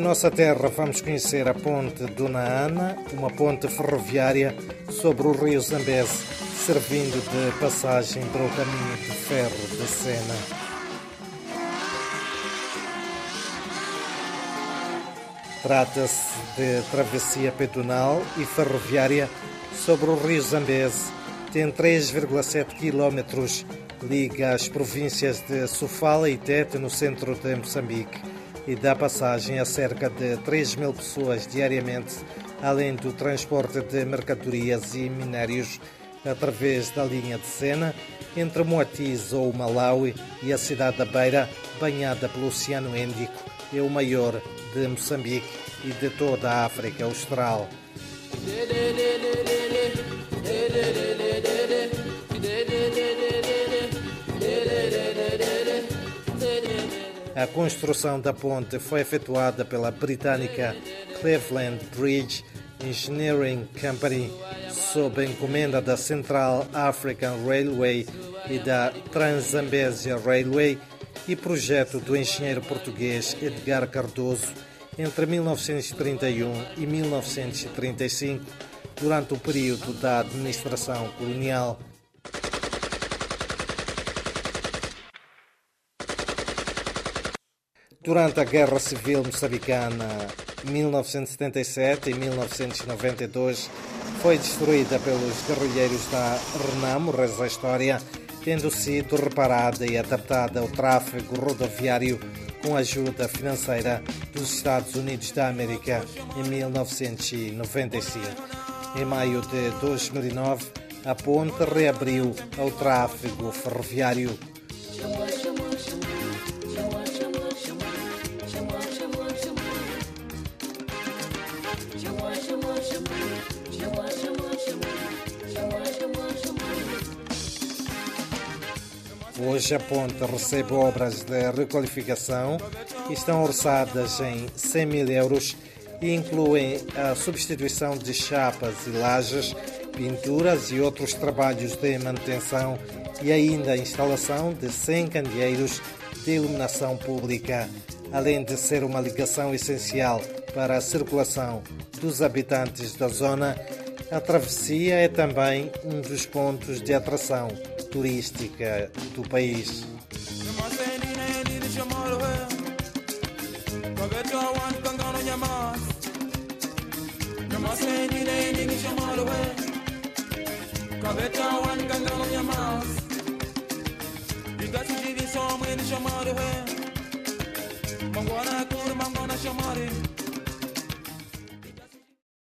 nossa terra vamos conhecer a ponte Dona Ana, uma ponte ferroviária sobre o rio Zambeze, servindo de passagem para o caminho de ferro de Sena. Trata-se de travessia pedonal e ferroviária sobre o rio Zambeze. Tem 3,7 quilómetros, liga as províncias de Sofala e Tete, no centro de Moçambique e dá passagem a cerca de 3 mil pessoas diariamente, além do transporte de mercadorias e minérios através da linha de Sena entre Moatiz ou Malawi e a cidade da Beira, banhada pelo Oceano Índico, é o maior de Moçambique e de toda a África Austral. A construção da ponte foi efetuada pela britânica Cleveland Bridge Engineering Company sob encomenda da Central African Railway e da Transambesia Railway e projeto do engenheiro português Edgar Cardoso entre 1931 e 1935, durante o período da administração colonial. Durante a Guerra Civil Moçambicana 1977 e 1992 foi destruída pelos guerrilheiros da Renamo, reza a história, tendo sido reparada e adaptada ao tráfego rodoviário com ajuda financeira dos Estados Unidos da América em 1995. Em maio de 2009, a ponte reabriu ao tráfego ferroviário Hoje a ponte recebe obras de requalificação que estão orçadas em 100 mil euros e incluem a substituição de chapas e lajes, pinturas e outros trabalhos de manutenção e ainda a instalação de 100 candeeiros de iluminação pública, além de ser uma ligação essencial para a circulação dos habitantes da zona. A travessia é também um dos pontos de atração turística do país. Mangwana kuru mangwana shamari.